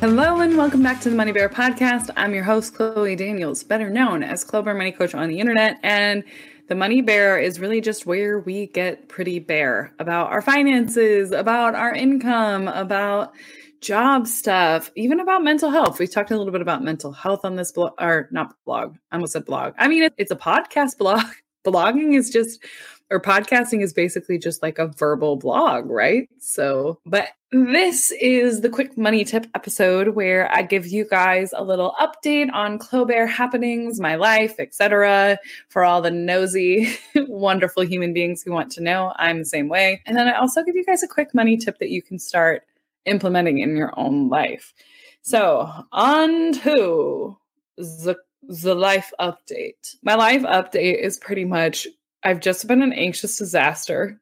Hello and welcome back to the Money Bare podcast. I'm your host, Chloe Daniels, better known as Clo Bare Money Coach on the internet. And the Money Bare is really just where we get pretty bare about our finances, about our income, about job stuff, even about mental health. We talked a little bit about mental health on this blog, or not blog. I almost said blog. I mean, it's a podcast blog. Blogging is just, or podcasting is basically just like a verbal blog, right? So, but this is the quick money tip episode where I give you guys a little update on Clo Bare happenings, my life, etc. For all the nosy, wonderful human beings who want to know, I'm the same way. And then I also give you guys a quick money tip that you can start implementing in your own life. So, on to the, the life update. My life update is pretty much I've just been an anxious disaster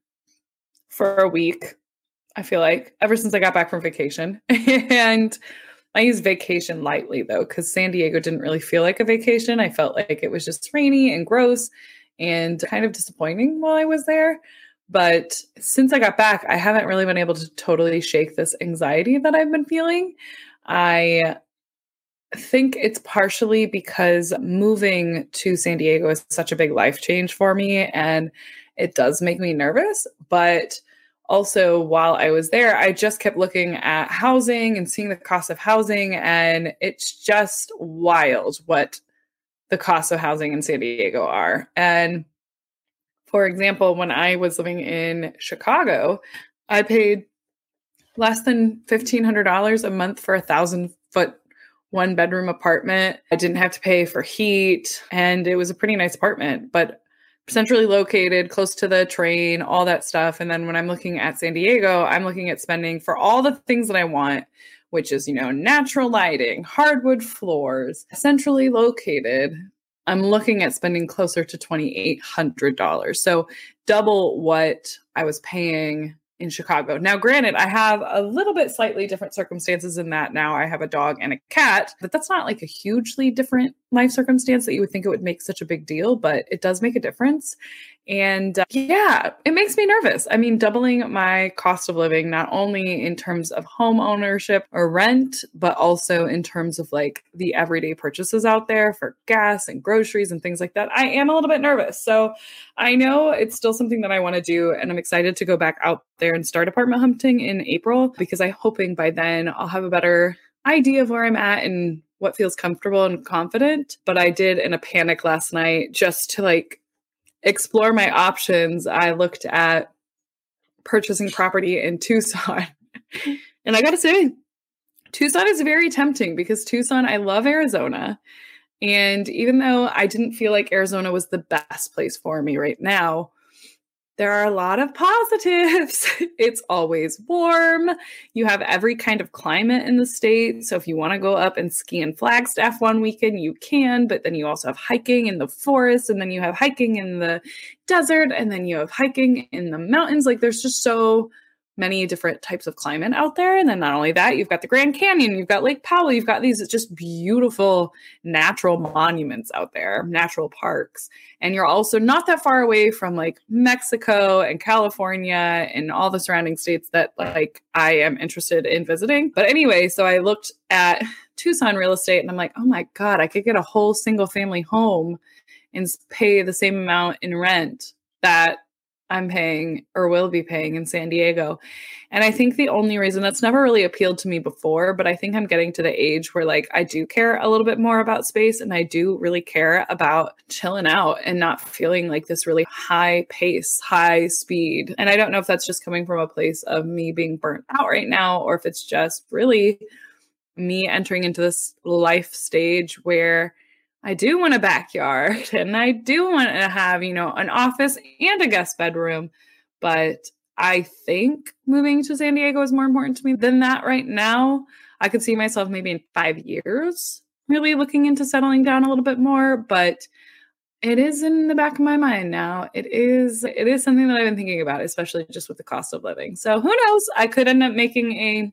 for a week. I feel like ever since I got back from vacation. and I use vacation lightly though, because San Diego didn't really feel like a vacation. I felt like it was just rainy and gross and kind of disappointing while I was there. But since I got back, I haven't really been able to totally shake this anxiety that I've been feeling. I think it's partially because moving to San Diego is such a big life change for me and it does make me nervous. But also, while I was there, I just kept looking at housing and seeing the cost of housing, and it's just wild what the costs of housing in San Diego are. And for example, when I was living in Chicago, I paid less than $1,500 a month for a thousand foot one bedroom apartment. I didn't have to pay for heat, and it was a pretty nice apartment, but centrally located, close to the train, all that stuff. And then when I'm looking at San Diego, I'm looking at spending for all the things that I want, which is, you know, natural lighting, hardwood floors, centrally located, I'm looking at spending closer to $2,800. So double what I was paying in Chicago. Now, granted, I have a little bit slightly different circumstances in that now I have a dog and a cat, but that's not like a hugely different life circumstance that you would think it would make such a big deal, but it does make a difference. And uh, yeah, it makes me nervous. I mean, doubling my cost of living, not only in terms of home ownership or rent, but also in terms of like the everyday purchases out there for gas and groceries and things like that. I am a little bit nervous. So I know it's still something that I want to do. And I'm excited to go back out there and start apartment hunting in April because I'm hoping by then I'll have a better idea of where I'm at and what feels comfortable and confident. But I did in a panic last night just to like explore my options, I looked at purchasing property in Tucson. and I got to say, Tucson is very tempting because Tucson, I love Arizona. And even though I didn't feel like Arizona was the best place for me right now, there are a lot of positives. it's always warm. You have every kind of climate in the state. So if you want to go up and ski in Flagstaff one weekend, you can, but then you also have hiking in the forest and then you have hiking in the desert and then you have hiking in the mountains. Like there's just so many different types of climate out there. And then not only that, you've got the Grand Canyon, you've got Lake Powell, you've got these just beautiful natural monuments out there, natural parks. And you're also not that far away from like Mexico and California and all the surrounding states that like I am interested in visiting. But anyway, so I looked at Tucson real estate and I'm like, oh my God, I could get a whole single family home and pay the same amount in rent that I'm paying or will be paying in San Diego. And I think the only reason that's never really appealed to me before, but I think I'm getting to the age where like I do care a little bit more about space and I do really care about chilling out and not feeling like this really high pace, high speed. And I don't know if that's just coming from a place of me being burnt out right now or if it's just really me entering into this life stage where I do want a backyard and I do want to have, you know, an office and a guest bedroom. But I think moving to San Diego is more important to me than that right now. I could see myself maybe in five years really looking into settling down a little bit more. But it is in the back of my mind now. It is it is something that I've been thinking about, especially just with the cost of living. So who knows? I could end up making a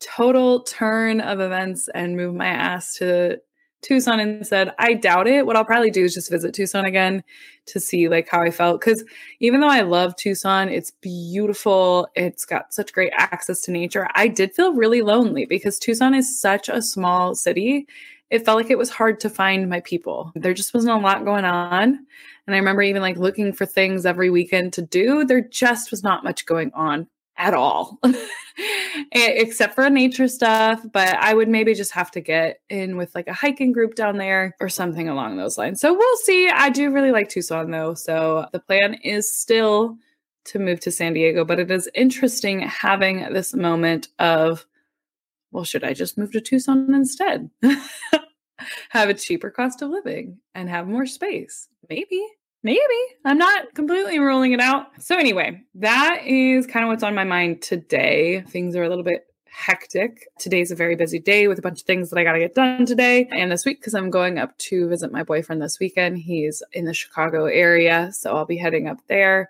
total turn of events and move my ass to Tucson and said, I doubt it. What I'll probably do is just visit Tucson again to see like how I felt cuz even though I love Tucson, it's beautiful. It's got such great access to nature. I did feel really lonely because Tucson is such a small city. It felt like it was hard to find my people. There just wasn't a lot going on. And I remember even like looking for things every weekend to do. There just was not much going on at all, except for nature stuff. But I would maybe just have to get in with like a hiking group down there or something along those lines. So we'll see. I do really like Tucson though. So the plan is still to move to San Diego, but it is interesting having this moment of, well, should I just move to Tucson instead? have a cheaper cost of living and have more space? Maybe. Maybe. I'm not completely ruling it out. So, anyway, that is kind of what's on my mind today. Things are a little bit hectic. Today's a very busy day with a bunch of things that I got to get done today and this week because I'm going up to visit my boyfriend this weekend. He's in the Chicago area, so I'll be heading up there.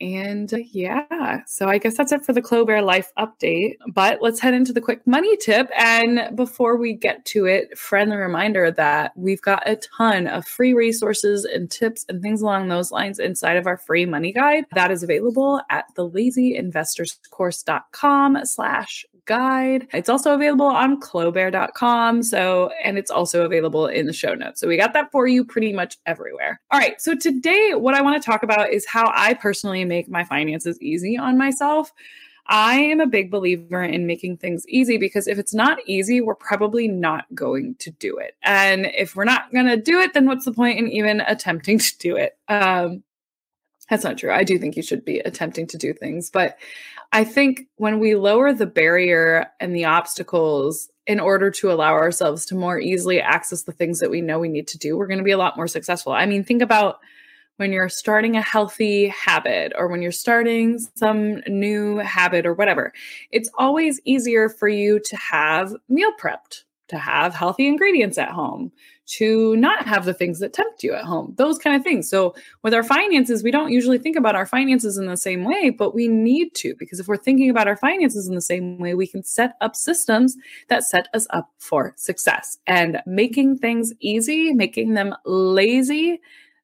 And uh, yeah, so I guess that's it for the Clo Life update. But let's head into the quick money tip. And before we get to it, friendly reminder that we've got a ton of free resources and tips and things along those lines inside of our free money guide that is available at thelazyinvestorscourse.com slash guide. It's also available on clobare.com. So, and it's also available in the show notes. So we got that for you pretty much everywhere. All right. So today, what I want to talk about is how I personally make my finances easy on myself. I am a big believer in making things easy because if it's not easy, we're probably not going to do it. And if we're not going to do it, then what's the point in even attempting to do it? Um, that's not true. I do think you should be attempting to do things, but I think when we lower the barrier and the obstacles in order to allow ourselves to more easily access the things that we know we need to do, we're going to be a lot more successful. I mean, think about when you're starting a healthy habit or when you're starting some new habit or whatever. It's always easier for you to have meal prepped, to have healthy ingredients at home, to not have the things that tempt you at home, those kind of things. So, with our finances, we don't usually think about our finances in the same way, but we need to, because if we're thinking about our finances in the same way, we can set up systems that set us up for success. And making things easy, making them lazy,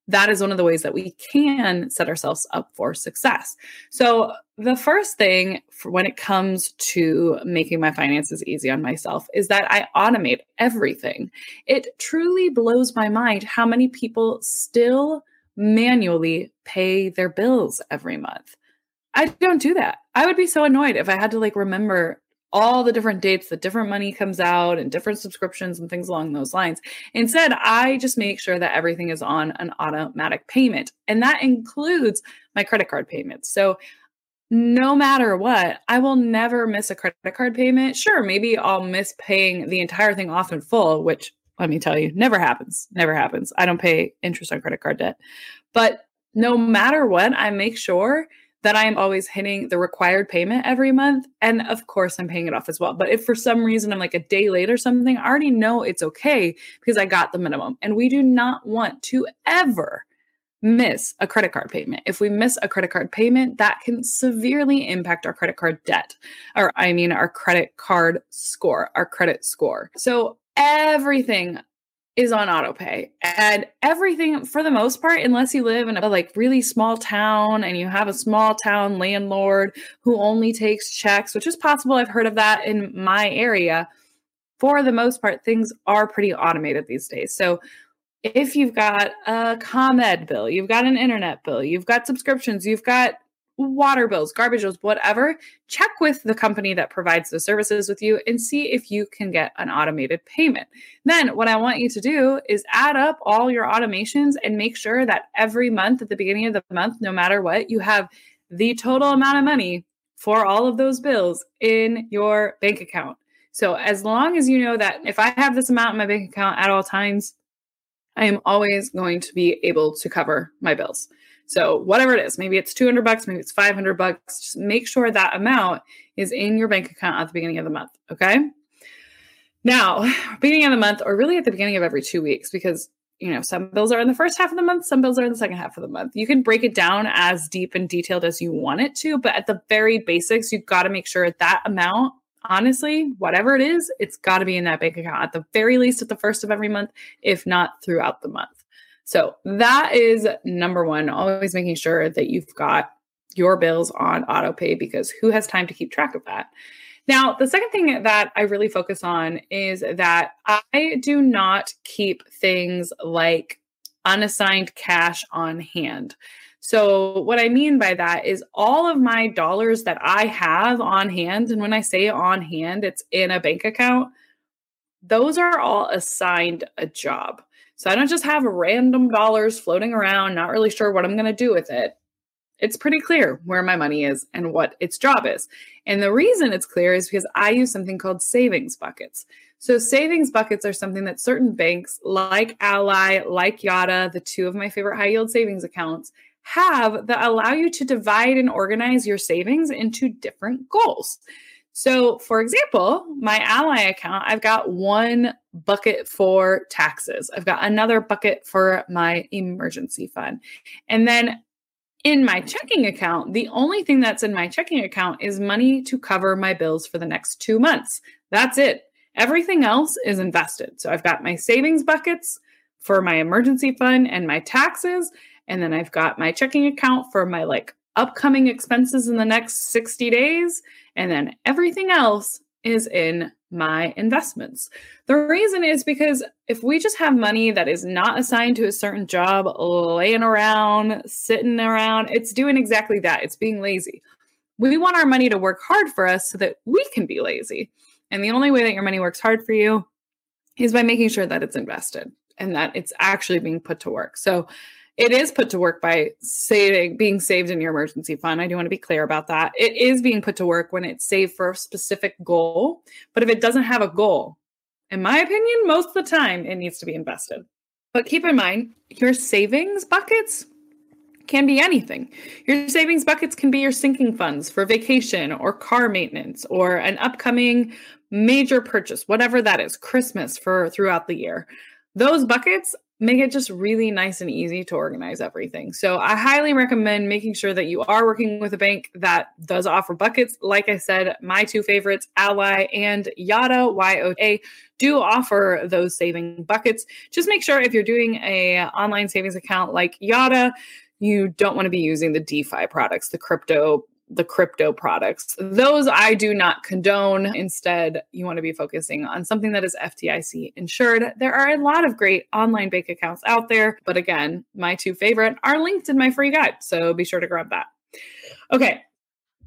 that is one of the ways that we can set ourselves up for success. So, the first thing when it comes to making my finances easy on myself is that I automate everything. It truly blows my mind how many people still manually pay their bills every month. I don't do that. I would be so annoyed if I had to like remember all the different dates that different money comes out and different subscriptions and things along those lines. Instead, I just make sure that everything is on an automatic payment, and that includes my credit card payments. So, no matter what, I will never miss a credit card payment. Sure, maybe I'll miss paying the entire thing off in full, which let me tell you, never happens. Never happens. I don't pay interest on credit card debt. But no matter what, I make sure that I am always hitting the required payment every month. And of course, I'm paying it off as well. But if for some reason I'm like a day late or something, I already know it's okay because I got the minimum. And we do not want to ever miss a credit card payment. If we miss a credit card payment, that can severely impact our credit card debt, or I mean, our credit card score, our credit score. So everything is on auto pay. And everything for the most part unless you live in a like really small town and you have a small town landlord who only takes checks which is possible i've heard of that in my area for the most part things are pretty automated these days. So if you've got a ComEd bill, you've got an internet bill, you've got subscriptions, you've got water bills, garbage bills, whatever, check with the company that provides the services with you and see if you can get an automated payment. Then, what I want you to do is add up all your automations and make sure that every month at the beginning of the month, no matter what, you have the total amount of money for all of those bills in your bank account. So, as long as you know that if I have this amount in my bank account at all times, I am always going to be able to cover my bills. So whatever it is, maybe it's 200 bucks, maybe it's 500 bucks, just make sure that amount is in your bank account at the beginning of the month, okay? Now, beginning of the month or really at the beginning of every 2 weeks because you know, some bills are in the first half of the month, some bills are in the second half of the month. You can break it down as deep and detailed as you want it to, but at the very basics, you've got to make sure that amount honestly, whatever it is, it's got to be in that bank account at the very least at the first of every month, if not throughout the month. So that is number one, always making sure that you've got your bills on auto pay because who has time to keep track of that? Now, the second thing that I really focus on is that I do not keep things like unassigned cash on hand. So, what I mean by that is all of my dollars that I have on hand, and when I say on hand, it's in a bank account, those are all assigned a job. So, I don't just have random dollars floating around, not really sure what I'm going to do with it. It's pretty clear where my money is and what its job is. And the reason it's clear is because I use something called savings buckets. So, savings buckets are something that certain banks, like Ally, like Yotta, the two of my favorite high yield savings accounts, have that allow you to divide and organize your savings into different goals. So, for example, my Ally account, I've got one bucket for taxes. I've got another bucket for my emergency fund. And then in my checking account, the only thing that's in my checking account is money to cover my bills for the next two months. That's it. Everything else is invested. So I've got my savings buckets for my emergency fund and my taxes. And then I've got my checking account for my like upcoming expenses in the next 60 days. And then everything else is in my investments. The reason is because if we just have money that is not assigned to a certain job laying around, sitting around, it's doing exactly that. It's being lazy. We want our money to work hard for us so that we can be lazy. And the only way that your money works hard for you is by making sure that it's invested and that it's actually being put to work. So it is put to work by saving, being saved in your emergency fund. I do want to be clear about that. It is being put to work when it's saved for a specific goal. But if it doesn't have a goal, in my opinion, most of the time it needs to be invested. But keep in mind, your savings buckets can be anything. Your savings buckets can be your sinking funds for vacation or car maintenance or an upcoming major purchase, whatever that is, Christmas for throughout the year. Those buckets make it just really nice and easy to organize everything. So I highly recommend making sure that you are working with a bank that does offer buckets. Like I said, my two favorites, Ally and Yotta, YOA, do offer those saving buckets. Just make sure if you're doing a online savings account like Yotta, you don't want to be using the DeFi products, the crypto the crypto products. Those I do not condone. Instead, you want to be focusing on something that is FDIC insured. There are a lot of great online bank accounts out there, but again, my two favorite are linked in my free guide. So be sure to grab that. Okay.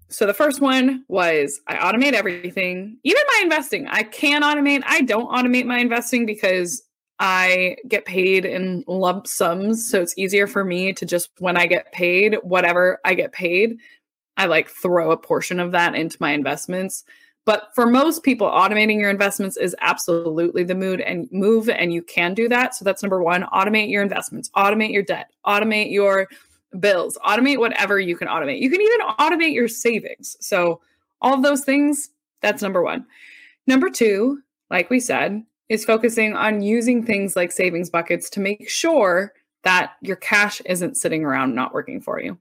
So the first one was I automate everything, even my investing. I can automate. I don't automate my investing because I get paid in lump sums. So it's easier for me to just, when I get paid, whatever I get paid, I like throw a portion of that into my investments. But for most people, automating your investments is absolutely the mood and move, and you can do that. So that's number one automate your investments, automate your debt, automate your bills, automate whatever you can automate. You can even automate your savings. So, all of those things, that's number one. Number two, like we said, is focusing on using things like savings buckets to make sure that your cash isn't sitting around not working for you.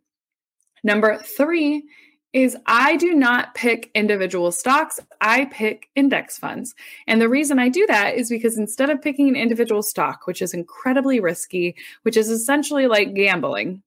Number three is I do not pick individual stocks, I pick index funds. And the reason I do that is because instead of picking an individual stock, which is incredibly risky, which is essentially like gambling,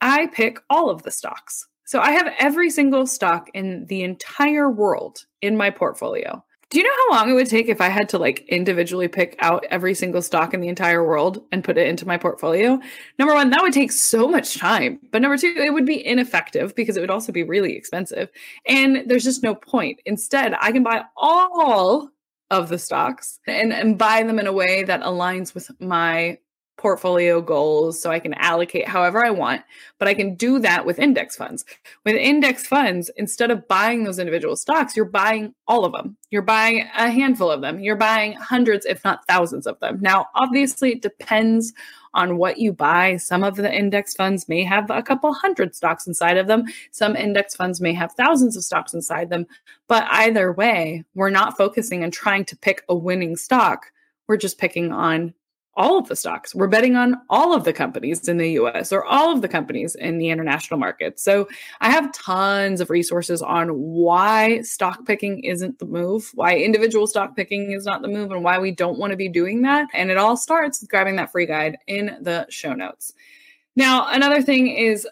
I pick all of the stocks. So I have every single stock in the entire world in my portfolio. Do you know how long it would take if I had to like individually pick out every single stock in the entire world and put it into my portfolio? Number one, that would take so much time. But number two, it would be ineffective because it would also be really expensive. And there's just no point. Instead, I can buy all of the stocks and, and buy them in a way that aligns with my portfolio goals so I can allocate however I want, but I can do that with index funds. With index funds, instead of buying those individual stocks, you're buying all of them. You're buying a handful of them. You're buying hundreds, if not thousands of them. Now, obviously, it depends on what you buy. Some of the index funds may have a couple hundred stocks inside of them. Some index funds may have thousands of stocks inside them. But either way, we're not focusing on trying to pick a winning stock. We're just picking on all of the stocks. We're betting on all of the companies in the US or all of the companies in the international market. So I have tons of resources on why stock picking isn't the move, why individual stock picking is not the move, and why we don't want to be doing that. And it all starts with grabbing that free guide in the show notes. Now, another thing is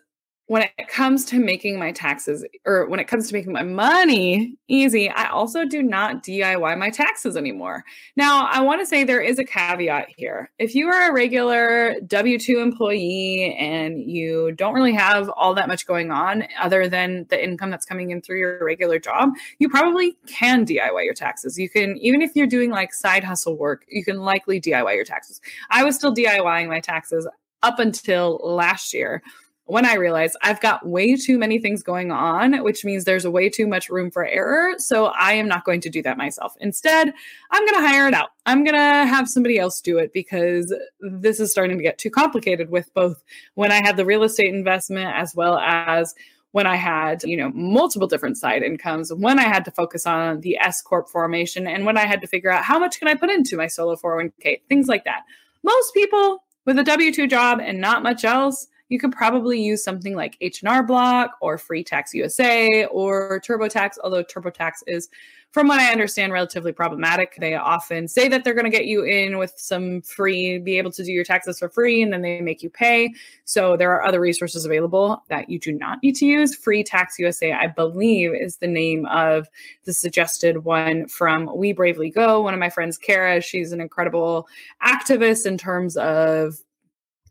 when it comes to making my taxes or when it comes to making my money easy, I also do not DIY my taxes anymore. Now, I want to say there is a caveat here. If you are a regular W 2 employee and you don't really have all that much going on other than the income that's coming in through your regular job, you probably can DIY your taxes. You can, even if you're doing like side hustle work, you can likely DIY your taxes. I was still DIYing my taxes up until last year when I realized I've got way too many things going on, which means there's way too much room for error. So I am not going to do that myself. Instead, I'm going to hire it out. I'm going to have somebody else do it because this is starting to get too complicated with both when I had the real estate investment as well as when I had, you know, multiple different side incomes, when I had to focus on the S corp formation and when I had to figure out how much can I put into my solo 401k, things like that. Most people with a W2 job and not much else you could probably use something like H&R Block or Free Tax USA or TurboTax, although TurboTax is from what I understand relatively problematic. They often say that they're going to get you in with some free be able to do your taxes for free and then they make you pay. So there are other resources available that you do not need to use. Free Tax USA, I believe is the name of the suggested one from We Bravely Go. One of my friends Kara, she's an incredible activist in terms of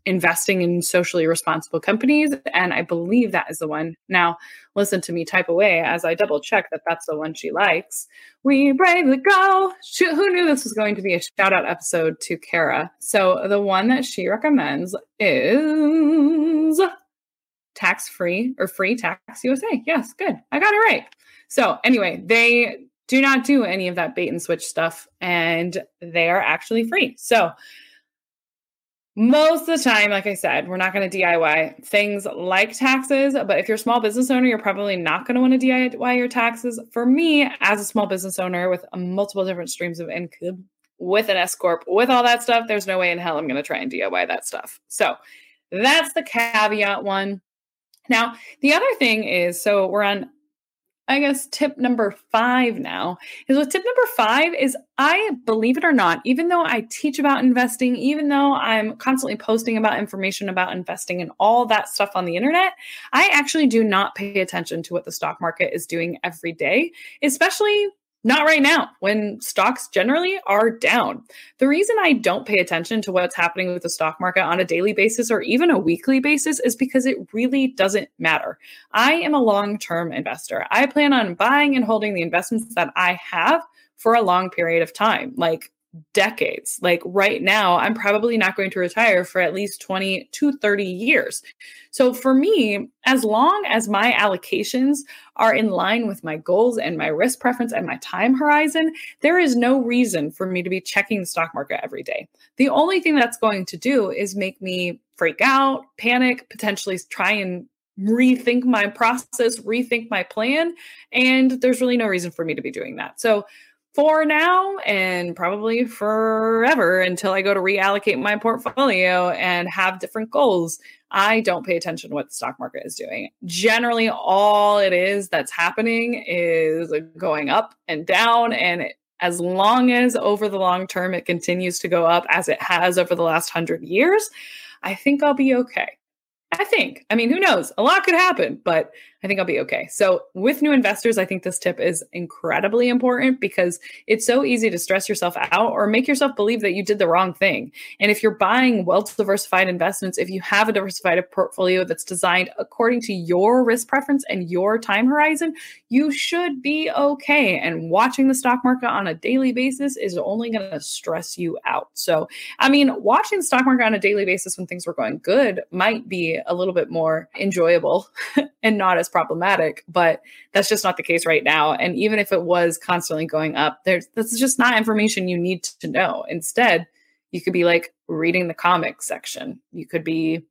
investing in socially responsible companies. And I believe that is the one. Now, listen to me type away as I double check that that's the one she likes. We bravely go. who knew this was going to be a shout out episode to Kara? So the one that she recommends is tax free or free tax USA. Yes, good. I got it right. So, anyway, they do not do any of that bait and switch stuff, and they are actually free. So, most of the time, like I said, we're not going to DIY things like taxes. But if you're a small business owner, you're probably not going to want to DIY your taxes. For me, as a small business owner with multiple different streams of income, with an S corp, with all that stuff, there's no way in hell I'm going to try and DIY that stuff. So that's the caveat one. Now, the other thing is so we're on I guess tip number five now is with tip number five is I believe it or not, even though I teach about investing, even though I'm constantly posting about information about investing and all that stuff on the internet, I actually do not pay attention to what the stock market is doing every day, especially not right now, when stocks generally are down. The reason I don't pay attention to what's happening with the stock market on a daily basis or even a weekly basis is because it really doesn't matter. I am a long term investor. I plan on buying and holding the investments that I have for a long period of time. Like decades. Like right now, I'm probably not going to retire for at least 20 to 30 years. So for me, as long as my allocations are in line with my goals and my risk preference and my time horizon, there is no reason for me to be checking the stock market every day. The only thing that's going to do is make me freak out, panic, potentially try and rethink my process, rethink my plan. And there's really no reason for me to be doing that. So for now and probably forever until I go to reallocate my portfolio and have different goals. I don't pay attention to what the stock market is doing. Generally, all it is that's happening is going up and down. And as long as over the long term it continues to go up as it has over the last hundred years, I think I'll be okay. I think. I mean, who knows? A lot could happen, but I think I'll be okay. So, with new investors, I think this tip is incredibly important because it's so easy to stress yourself out or make yourself believe that you did the wrong thing. And if you're buying well diversified investments, if you have a diversified portfolio that's designed according to your risk preference and your time horizon, you should be okay. And watching the stock market on a daily basis is only going to stress you out. So, I mean, watching the stock market on a daily basis when things were going good might be a little bit more enjoyable and not as problematic, but that's just not the case right now. And even if it was constantly going up, there's that's just not information you need to know. Instead, you could be like reading the comics section. You could be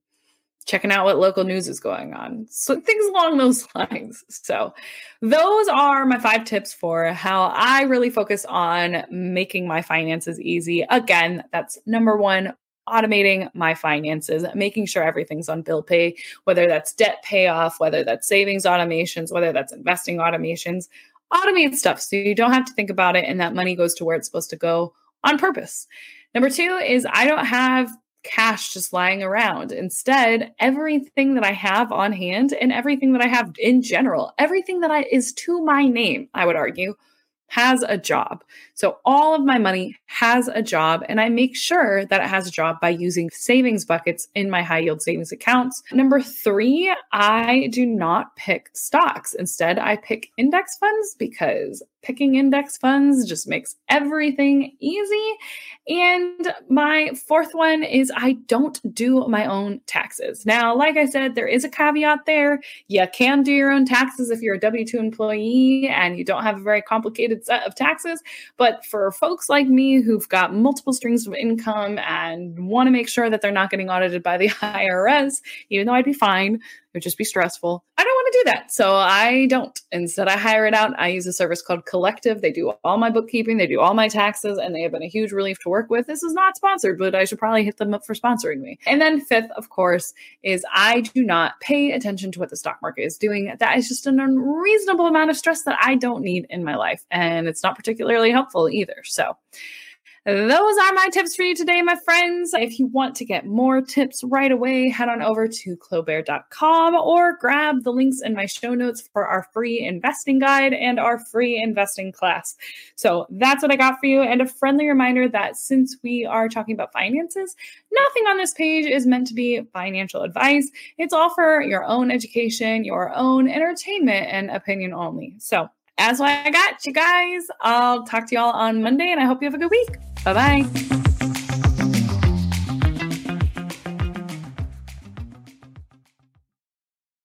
checking out what local news is going on. So things along those lines. So those are my five tips for how I really focus on making my finances easy. Again, that's number 1 automating my finances, making sure everything's on bill pay, whether that's debt payoff, whether that's savings automations, whether that's investing automations. Automate stuff so you don't have to think about it and that money goes to where it's supposed to go on purpose. Number two is I don't have cash just lying around. Instead, everything that I have on hand and everything that I have in general, everything that I is to my name, I would argue, has a job. So all of my money has a job, and I make sure that it has a job by using savings buckets in my high yield savings accounts. Number three, I do not pick stocks. Instead, I pick index funds because picking index funds just makes everything easy. And my fourth one is I don't do my own taxes. Now, like I said, there is a caveat there. You can do your own taxes if you're a W 2 employee and you don't have a very complicated set of taxes. But for folks like me who've got multiple streams of income and want to make sure that they're not getting audited by the IRS, even though I'd be fine, it would just be stressful. I don't want to do that. So I don't. Instead, I hire it out. I use a service called Collective. They do all my bookkeeping, they do all my taxes, and they have been a huge relief to work with. This is not sponsored, but I should probably hit them up for sponsoring me. And then, fifth, of course, is I do not pay attention to what the stock market is doing. That is just an unreasonable amount of stress that I don't need in my life. And it's not particularly helpful either. So, those are my tips for you today, my friends. If you want to get more tips right away, head on over to clobare.com or grab the links in my show notes for our free investing guide and our free investing class. So that's what I got for you. And a friendly reminder that since we are talking about finances, nothing on this page is meant to be financial advice. It's all for your own education, your own entertainment, and opinion only. So that's what I got, you guys. I'll talk to y'all on Monday and I hope you have a good week. 拜拜。